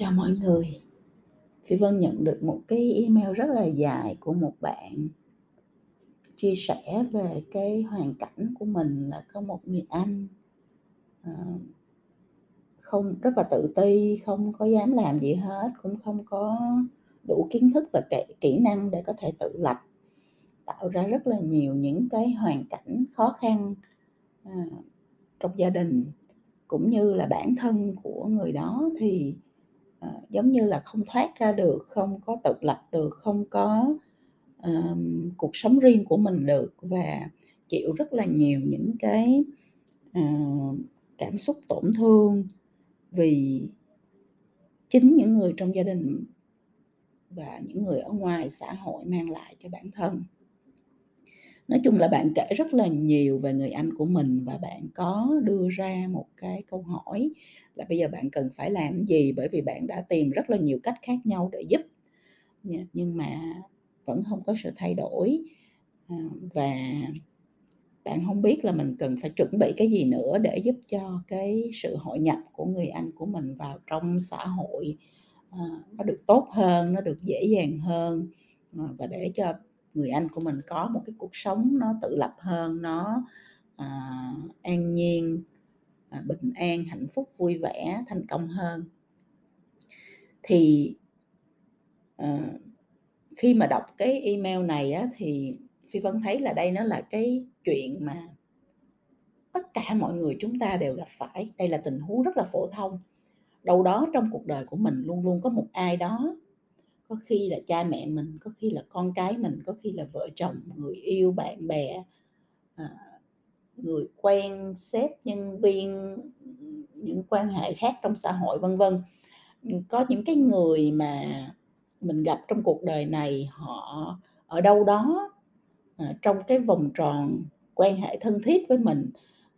Chào mọi người. Phi Vân nhận được một cái email rất là dài của một bạn chia sẻ về cái hoàn cảnh của mình là có một người anh ờ, không rất là tự ti, không có dám làm gì hết, cũng không có đủ kiến thức và kỹ, kỹ năng để có thể tự lập tạo ra rất là nhiều những cái hoàn cảnh khó khăn ờ, trong gia đình cũng như là bản thân của người đó thì à, giống như là không thoát ra được không có tự lập được không có um, cuộc sống riêng của mình được và chịu rất là nhiều những cái uh, cảm xúc tổn thương vì chính những người trong gia đình và những người ở ngoài xã hội mang lại cho bản thân nói chung là bạn kể rất là nhiều về người anh của mình và bạn có đưa ra một cái câu hỏi là bây giờ bạn cần phải làm gì? Bởi vì bạn đã tìm rất là nhiều cách khác nhau để giúp. Nhưng mà vẫn không có sự thay đổi. À, và bạn không biết là mình cần phải chuẩn bị cái gì nữa để giúp cho cái sự hội nhập của người anh của mình vào trong xã hội à, nó được tốt hơn, nó được dễ dàng hơn à, và để cho người anh của mình có một cái cuộc sống nó tự lập hơn nó à, an nhiên à, bình an hạnh phúc vui vẻ thành công hơn. Thì à, khi mà đọc cái email này á, thì phi vân thấy là đây nó là cái chuyện mà tất cả mọi người chúng ta đều gặp phải. Đây là tình huống rất là phổ thông. Đâu đó trong cuộc đời của mình luôn luôn có một ai đó có khi là cha mẹ mình có khi là con cái mình có khi là vợ chồng người yêu bạn bè à, người quen sếp nhân viên những quan hệ khác trong xã hội vân vân. Có những cái người mà mình gặp trong cuộc đời này họ ở đâu đó à, trong cái vòng tròn quan hệ thân thiết với mình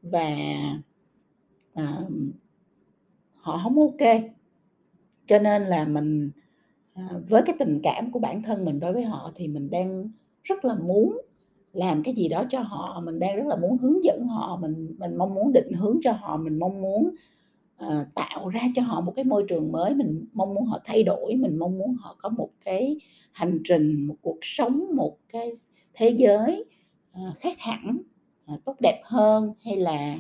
và à, họ không ok. Cho nên là mình à, với cái tình cảm của bản thân mình đối với họ thì mình đang rất là muốn làm cái gì đó cho họ mình đang rất là muốn hướng dẫn họ mình mình mong muốn định hướng cho họ mình mong muốn uh, tạo ra cho họ một cái môi trường mới mình mong muốn họ thay đổi mình mong muốn họ có một cái hành trình một cuộc sống một cái thế giới uh, khác hẳn uh, tốt đẹp hơn hay là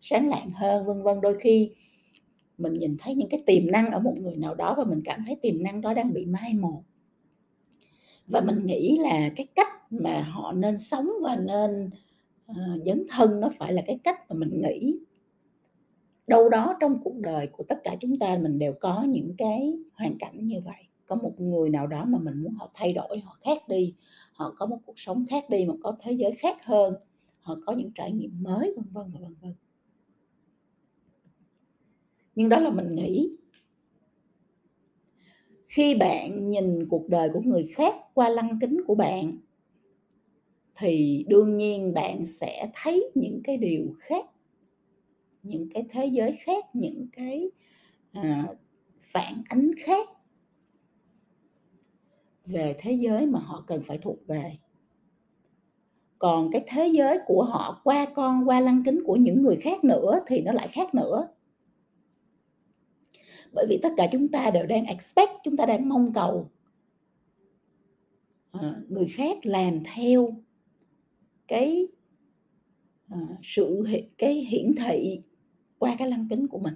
sáng lạng hơn vân vân. Đôi khi mình nhìn thấy những cái tiềm năng ở một người nào đó và mình cảm thấy tiềm năng đó đang bị mai một. Và mình nghĩ là cái cách mà họ nên sống và nên uh, dấn thân nó phải là cái cách mà mình nghĩ. Đâu đó trong cuộc đời của tất cả chúng ta mình đều có những cái hoàn cảnh như vậy. Có một người nào đó mà mình muốn họ thay đổi họ khác đi họ có một cuộc sống khác đi mà có thế giới khác hơn họ có những trải nghiệm mới vân vân và vân vân nhưng đó là mình nghĩ. Khi bạn nhìn cuộc đời của người khác qua lăng kính của bạn thì đương nhiên bạn sẽ thấy những cái điều khác những cái thế giới khác những cái à, phản ánh khác về thế giới mà họ cần phải thuộc về. Còn cái thế giới của họ qua con qua lăng kính của những người khác nữa thì nó lại khác nữa bởi vì tất cả chúng ta đều đang expect chúng ta đang mong cầu. À, người khác làm theo cái à, sự cái hiển thị qua cái lăng kính của mình.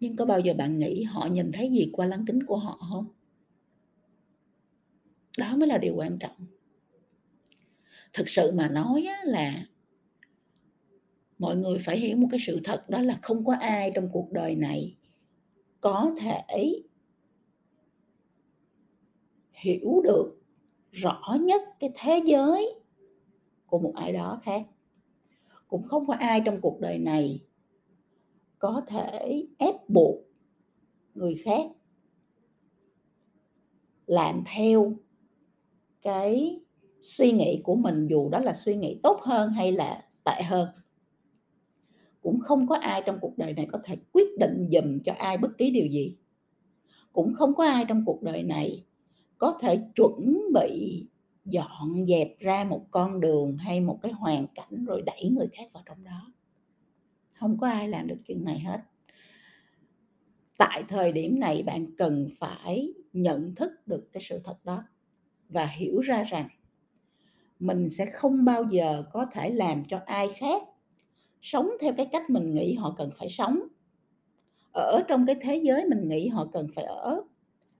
Nhưng có bao giờ bạn nghĩ họ nhìn thấy gì qua lăng kính của họ không? Đó mới là điều quan trọng. Thực sự mà nói là mọi người phải hiểu một cái sự thật đó là không có ai trong cuộc đời này có thể hiểu được rõ nhất cái thế giới của một ai đó khác. Cũng không có ai trong cuộc đời này có thể ép buộc người khác làm theo cái suy nghĩ của mình, dù đó là suy nghĩ tốt hơn hay là tệ hơn cũng không có ai trong cuộc đời này có thể quyết định dùm cho ai bất kỳ điều gì. Cũng không có ai trong cuộc đời này có thể chuẩn bị dọn dẹp ra một con đường hay một cái hoàn cảnh rồi đẩy người khác vào trong đó. Không có ai làm được chuyện này hết. Tại thời điểm này, bạn cần phải nhận thức được cái sự thật đó và hiểu ra rằng mình sẽ không bao giờ có thể làm cho ai khác sống theo cái cách mình nghĩ họ cần phải sống. Ở trong cái thế giới mình nghĩ họ cần phải ở,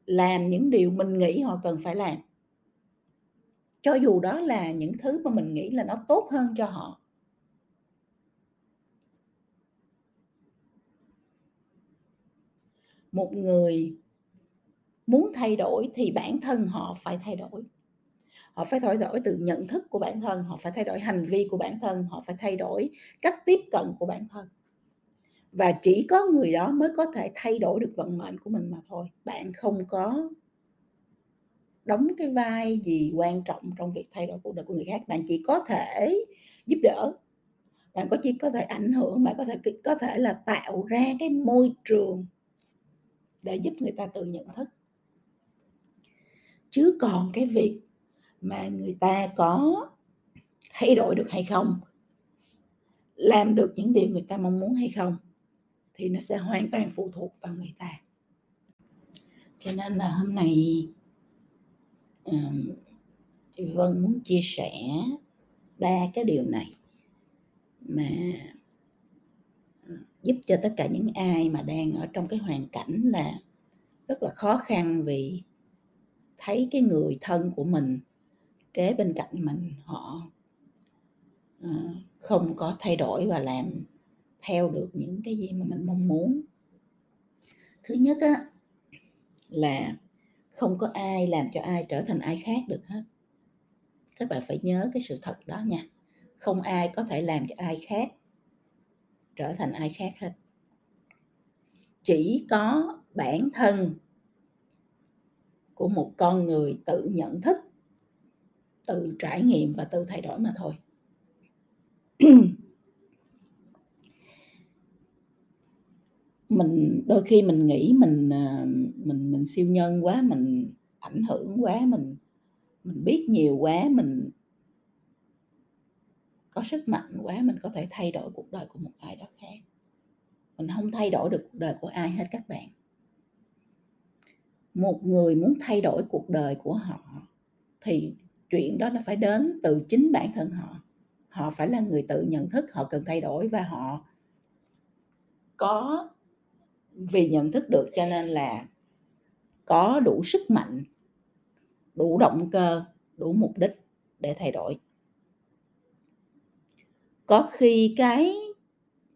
làm những điều mình nghĩ họ cần phải làm. Cho dù đó là những thứ mà mình nghĩ là nó tốt hơn cho họ. Một người muốn thay đổi thì bản thân họ phải thay đổi họ phải thay đổi từ nhận thức của bản thân, họ phải thay đổi hành vi của bản thân, họ phải thay đổi cách tiếp cận của bản thân. Và chỉ có người đó mới có thể thay đổi được vận mệnh của mình mà thôi. Bạn không có đóng cái vai gì quan trọng trong việc thay đổi cuộc đời của người khác. Bạn chỉ có thể giúp đỡ. Bạn có chỉ có thể ảnh hưởng, bạn có thể có thể là tạo ra cái môi trường để giúp người ta tự nhận thức. Chứ còn cái việc mà người ta có thay đổi được hay không làm được những điều người ta mong muốn hay không thì nó sẽ hoàn toàn phụ thuộc vào người ta. Cho nên là hôm nay um, chị Vân muốn chia sẻ ba cái điều này mà ờ, giúp cho tất cả những ai mà đang ở trong cái hoàn cảnh là rất là khó khăn vì thấy cái người thân của mình kế bên cạnh mình, họ ờ, không có thay đổi và làm theo được những cái gì mà mình mong muốn. Thứ nhất á, là không có ai làm cho ai trở thành ai khác được hết. Các bạn phải nhớ cái sự thật đó nha. Không ai có thể làm cho ai khác trở thành ai khác hết. Chỉ có bản thân của một con người tự nhận thức tự trải nghiệm và tự thay đổi mà thôi. Mình, đôi khi mình nghĩ mình à, mình mình siêu nhân quá, mình ảnh hưởng quá, mình mình biết nhiều quá, mình có sức mạnh quá, mình có thể thay đổi cuộc đời của một ai đó khác. Mình không thay đổi được cuộc đời của ai hết các bạn. Một người muốn thay đổi cuộc đời của họ thì chuyện đó nó phải đến từ chính bản thân họ. Họ phải là người tự nhận thức họ cần thay đổi và họ có vì nhận thức được cho nên là có đủ sức mạnh đủ động cơ đủ mục đích để thay đổi. Có khi cái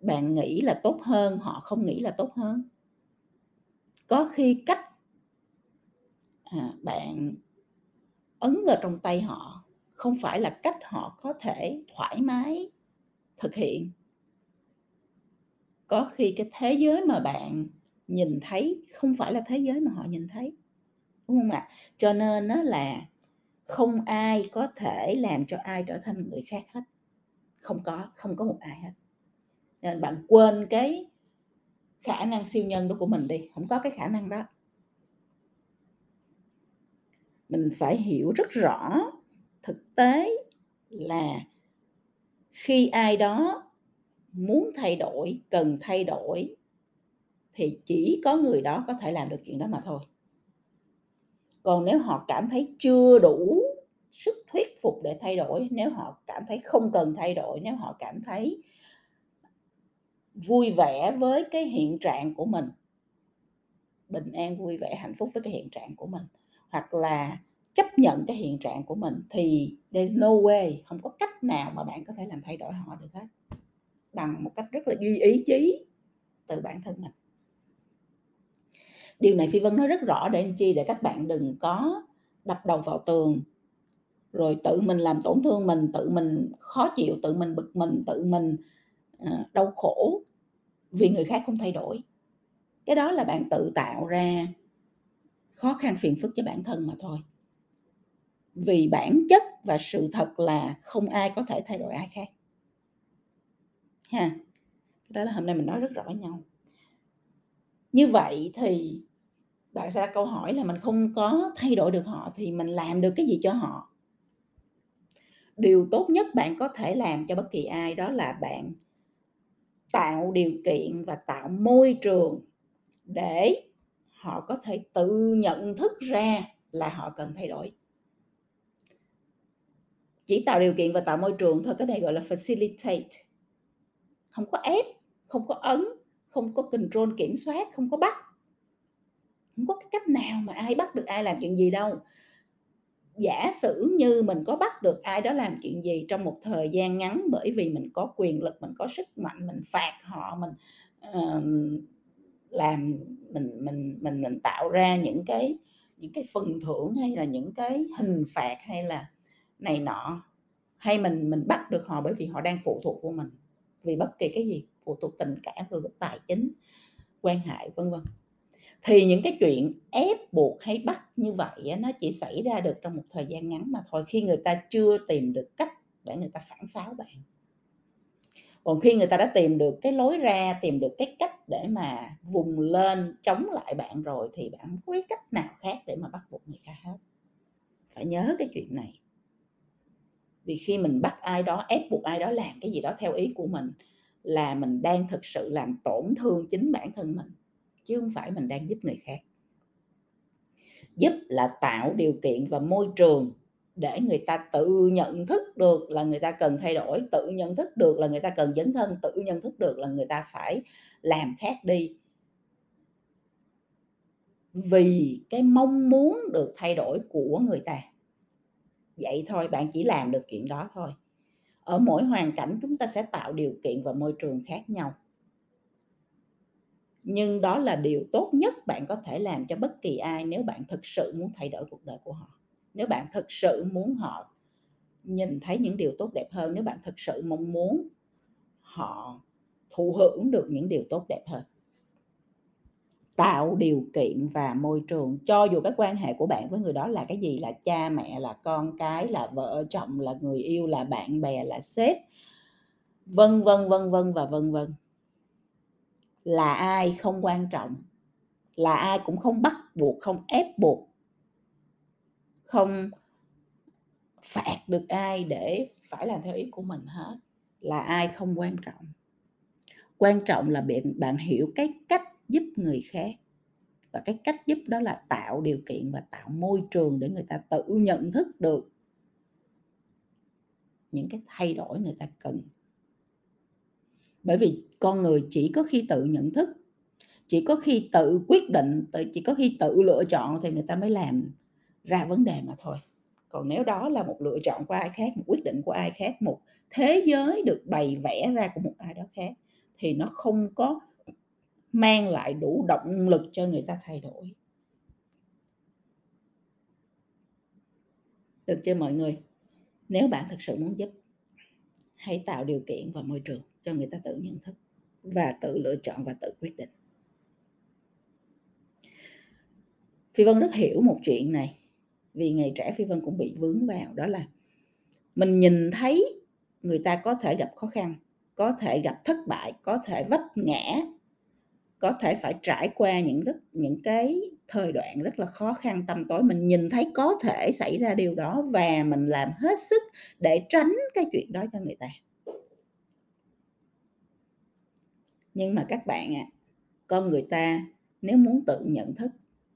bạn nghĩ là tốt hơn họ không nghĩ là tốt hơn. Có khi cách à, bạn ấn vào trong tay họ, không phải là cách họ có thể thoải mái thực hiện. Có khi cái thế giới mà bạn nhìn thấy không phải là thế giới mà họ nhìn thấy, đúng không ạ? Cho nên nó là không ai có thể làm cho ai trở thành người khác hết. Không có không có một ai hết. Nên bạn quên cái khả năng siêu nhân đó của mình đi, không có cái khả năng đó mình phải hiểu rất rõ thực tế là khi ai đó muốn thay đổi, cần thay đổi, thì chỉ có người đó có thể làm được chuyện đó mà thôi. Còn nếu họ cảm thấy chưa đủ sức thuyết phục để thay đổi, nếu họ cảm thấy không cần thay đổi, nếu họ cảm thấy vui vẻ với cái hiện trạng của mình, bình an vui vẻ, hạnh phúc với cái hiện trạng của mình hoặc là chấp nhận cái hiện trạng của mình thì there's no way, không có cách nào mà bạn có thể làm thay đổi họ được hết. Bằng một cách rất là duy ý chí từ bản thân mình. Điều này phi vân nói rất rõ để anh chi, để các bạn đừng có đập đầu vào tường. Rồi tự mình làm tổn thương mình, tự mình khó chịu, tự mình bực mình, tự mình ờ, đau khổ vì người khác không thay đổi. Cái đó là bạn tự tạo ra khó khăn phiền phức cho bản thân mà thôi. Vì bản chất và sự thật là không ai có thể thay đổi ai khác. Ha đó là hôm nay mình nói rất rõ với nhau. Như vậy thì bạn sẽ đặt câu hỏi là mình không có thay đổi được họ thì mình làm được cái gì cho họ? Điều tốt nhất bạn có thể làm cho bất kỳ ai đó là bạn tạo điều kiện và tạo môi trường để họ có thể tự nhận thức ra là họ cần thay đổi. Chỉ tạo điều kiện và tạo môi trường thôi cái này gọi là facilitate. Không có ép không có ấn không có control kiểm soát không có bắt. Không có cái cách nào mà ai bắt được ai làm chuyện gì đâu. Giả sử như mình có bắt được ai đó làm chuyện gì trong một thời gian ngắn bởi vì mình có quyền lực mình có sức mạnh mình phạt họ mình uh, làm mình mình mình mình tạo ra những cái những cái phần thưởng hay là những cái hình phạt hay là này nọ. Hay mình mình bắt được họ bởi vì họ đang phụ thuộc của mình, vì bất kỳ cái gì, phụ thuộc tình cảm, phụ thuộc tài chính, quan hệ, vân vân. Thì những cái chuyện ép buộc hay bắt như vậy nó chỉ xảy ra được trong một thời gian ngắn mà thôi, khi người ta chưa tìm được cách để người ta phản pháo bạn còn khi người ta đã tìm được cái lối ra, tìm được cái cách để mà vùng lên, chống lại bạn rồi thì bạn không có cái cách nào khác để mà bắt buộc người khác hết. Phải nhớ cái chuyện này. Vì khi mình bắt ai đó, ép buộc ai đó làm cái gì đó theo ý của mình là mình đang thực sự làm tổn thương chính bản thân mình, chứ không phải mình đang giúp người khác. Giúp là tạo điều kiện và môi trường để người ta tự nhận thức được là người ta cần thay đổi, tự nhận thức được là người ta cần dấn thân, tự nhận thức được là người ta phải làm khác đi. Vì cái mong muốn được thay đổi của người ta. Vậy thôi, bạn chỉ làm được chuyện đó thôi. Ở mỗi hoàn cảnh, chúng ta sẽ tạo điều kiện và môi trường khác nhau. Nhưng đó là điều tốt nhất bạn có thể làm cho bất kỳ ai nếu bạn thực sự muốn thay đổi cuộc đời của họ nếu bạn thực sự muốn họ nhìn thấy những điều tốt đẹp hơn, nếu bạn thực sự mong muốn họ thụ hưởng được những điều tốt đẹp hơn. Tạo điều kiện và môi trường. Cho dù cái quan hệ của bạn với người đó là cái gì, là cha mẹ, là con cái, là vợ, chồng, là người yêu, là bạn bè, là sếp, vân vân vân vân và vân vân. Là ai không quan trọng, là ai cũng không bắt buộc, không ép buộc không phạt được ai để phải làm theo ý của mình hết, là ai không quan trọng. Quan trọng là bạn bạn hiểu cái cách giúp người khác, và cái cách giúp đó là tạo điều kiện và tạo môi trường để người ta tự nhận thức được những cái thay đổi người ta cần. Bởi vì con người chỉ có khi tự nhận thức, chỉ có khi tự quyết định chỉ có khi tự lựa chọn thì người ta mới làm ra vấn đề mà thôi. Còn nếu đó là một lựa chọn của ai khác, một quyết định của ai khác, một thế giới được bày vẽ ra của một ai đó khác, thì nó không có mang lại đủ động lực cho người ta thay đổi. Được chưa mọi người? Nếu bạn thực sự muốn giúp, hãy tạo điều kiện và môi trường cho người ta tự nhận thức và tự lựa chọn và tự quyết định. Phi vân rất hiểu một chuyện này vì ngày trẻ phi vân cũng bị vướng vào đó là mình nhìn thấy người ta có thể gặp khó khăn có thể gặp thất bại có thể vấp ngã có thể phải trải qua những rất những cái thời đoạn rất là khó khăn tâm tối mình nhìn thấy có thể xảy ra điều đó và mình làm hết sức để tránh cái chuyện đó cho người ta. Nhưng mà các bạn ạ à, con người ta nếu muốn tự nhận thức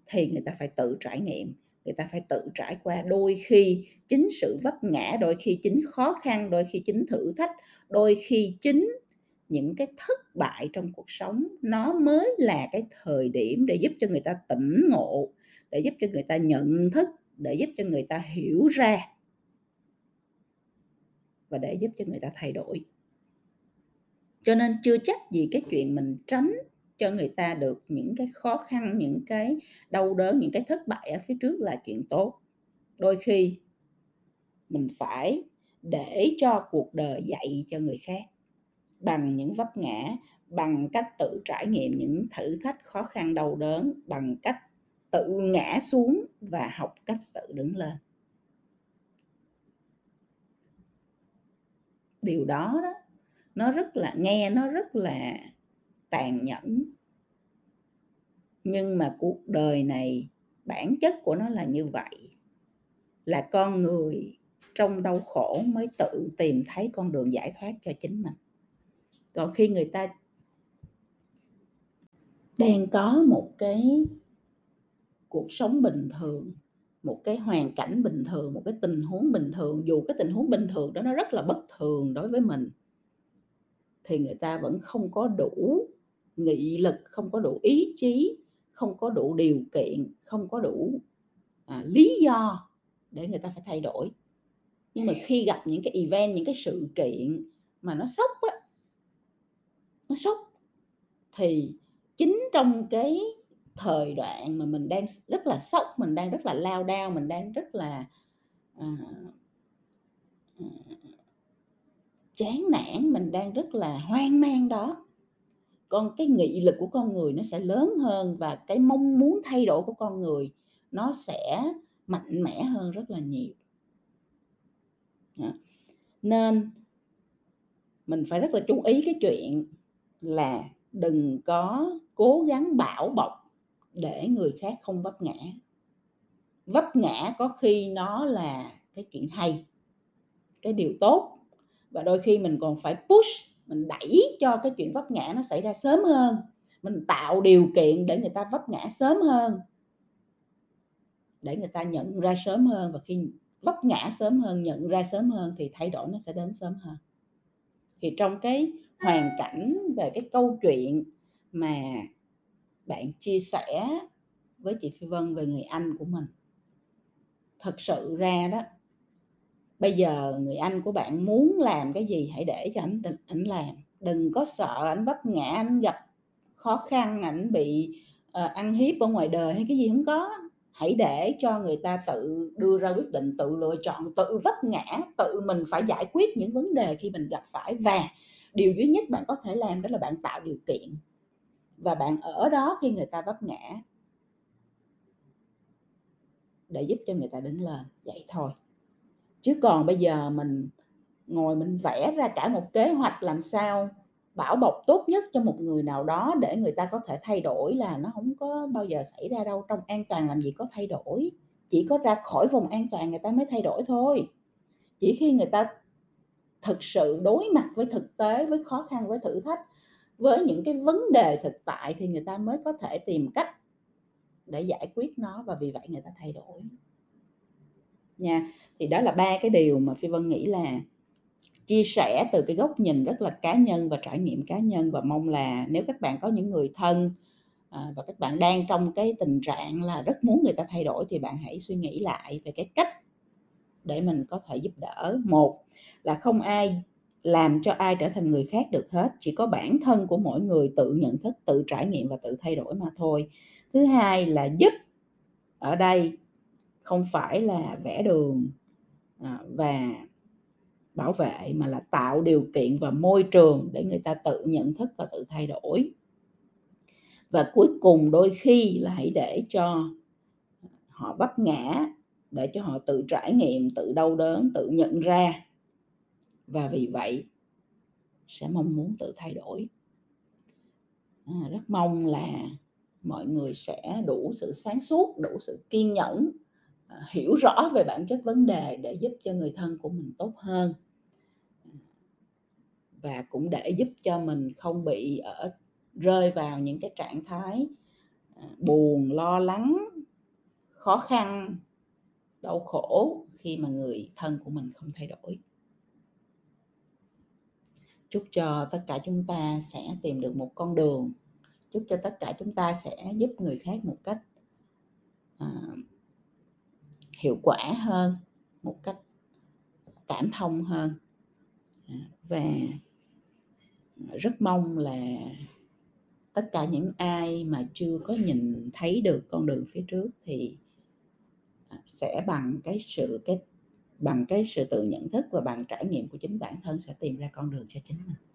thì người ta phải tự trải nghiệm người ta phải tự trải qua đôi khi chính sự vấp ngã, đôi khi chính khó khăn, đôi khi chính thử thách, đôi khi chính những cái thất bại trong cuộc sống. Nó mới là cái thời điểm để giúp cho người ta tỉnh ngộ, để giúp cho người ta nhận thức, để giúp cho người ta hiểu ra và để giúp cho người ta thay đổi. Cho nên chưa chắc gì cái chuyện mình tránh cho người ta được những cái khó khăn, những cái đau đớn, những cái thất bại ở phía trước là chuyện tốt. Đôi khi mình phải để cho cuộc đời dạy cho người khác bằng những vấp ngã, bằng cách tự trải nghiệm những thử thách khó khăn, đau đớn, bằng cách tự ngã xuống và học cách tự đứng lên. Điều đó đó, nó rất là nghe, nó rất là tàn nhẫn. Nhưng mà cuộc đời này, bản chất của nó là như vậy. Là con người trong đau khổ mới tự tìm thấy con đường giải thoát cho chính mình. Còn khi người ta đang có một cái cuộc sống bình thường, một cái hoàn cảnh bình thường, một cái tình huống bình thường, dù cái tình huống bình thường đó nó rất là bất thường đối với mình, thì người ta vẫn không có đủ nghị lực không có đủ ý chí không có đủ điều kiện không có đủ à, lý do để người ta phải thay đổi. Nhưng mà khi gặp những cái event những cái sự kiện mà nó sốc á nó sốc thì chính trong cái thời đoạn mà mình đang rất là sốc mình đang rất là lao đao mình đang rất là à, à, chán nản mình đang rất là hoang mang đó con, cái nghị lực của con người nó sẽ lớn hơn và cái mong muốn thay đổi của con người nó sẽ mạnh mẽ hơn rất là nhiều. Nên mình phải rất là chú ý cái chuyện là đừng có cố gắng bảo bọc để người khác không vấp ngã. Vấp ngã có khi nó là cái chuyện hay, cái điều tốt và đôi khi mình còn phải push mình đẩy cho cái chuyện vấp ngã nó xảy ra sớm hơn. Mình tạo điều kiện để người ta vấp ngã sớm hơn. Để người ta nhận ra sớm hơn và khi vấp ngã sớm hơn, nhận ra sớm hơn thì thay đổi nó sẽ đến sớm hơn. Thì trong cái hoàn cảnh về cái câu chuyện mà bạn chia sẻ với chị Phi Vân về người anh của mình, thật sự ra đó bây giờ người anh của bạn muốn làm cái gì hãy để cho anh ảnh làm. Đừng có sợ ảnh vấp ngã anh gặp khó khăn ảnh bị uh, ăn hiếp ở ngoài đời hay cái gì không có. Hãy để cho người ta tự đưa ra quyết định tự lựa chọn tự vấp ngã tự mình phải giải quyết những vấn đề khi mình gặp phải. Và điều duy nhất bạn có thể làm đó là bạn tạo điều kiện. Và bạn ở đó khi người ta vấp ngã để giúp cho người ta đứng lên. Vậy thôi chứ còn bây giờ mình ngồi mình vẽ ra cả một kế hoạch làm sao bảo bọc tốt nhất cho một người nào đó để người ta có thể thay đổi là nó không có bao giờ xảy ra đâu. Trong an toàn làm gì có thay đổi. Chỉ có ra khỏi vùng an toàn người ta mới thay đổi thôi. Chỉ khi người ta thực sự đối mặt với thực tế, với khó khăn, với thử thách, với những cái vấn đề thực tại thì người ta mới có thể tìm cách để giải quyết nó. Và vì vậy người ta thay đổi. Nha thì đó là ba cái điều mà phi vân nghĩ là chia sẻ từ cái góc nhìn rất là cá nhân và trải nghiệm cá nhân và mong là nếu các bạn có những người thân à, và các bạn đang trong cái tình trạng là rất muốn người ta thay đổi thì bạn hãy suy nghĩ lại về cái cách để mình có thể giúp đỡ. Một là không ai làm cho ai trở thành người khác được hết, chỉ có bản thân của mỗi người tự nhận thức, tự trải nghiệm và tự thay đổi mà thôi. Thứ hai là giúp ở đây không phải là vẽ đường. Ờ, và bảo vệ mà là tạo điều kiện và môi trường để người ta tự nhận thức và tự thay đổi. Và cuối cùng đôi khi là hãy để cho họ vấp ngã để cho họ tự trải nghiệm tự đau đớn tự nhận ra. Và vì vậy sẽ mong muốn tự thay đổi. À, rất mong là mọi người sẽ đủ sự sáng suốt đủ sự kiên nhẫn À, hiểu rõ về bản chất vấn đề để giúp cho người thân của mình tốt hơn. Và cũng để giúp cho mình không bị ở rơi vào những cái trạng thái à, buồn lo lắng khó khăn đau khổ khi mà người thân của mình không thay đổi. Chúc cho tất cả chúng ta sẽ tìm được một con đường. Chúc cho tất cả chúng ta sẽ giúp người khác một cách uh, hiệu quả hơn, một cách ờ, cảm thông hơn. À, và ờ, rất mong là tất cả những ai mà chưa có nhìn thấy được con đường phía trước thì ờ, sẽ bằng cái sự, cái, bằng cái sự tự nhận thức và bằng trải nghiệm của chính bản thân sẽ tìm ra con đường cho chính mình.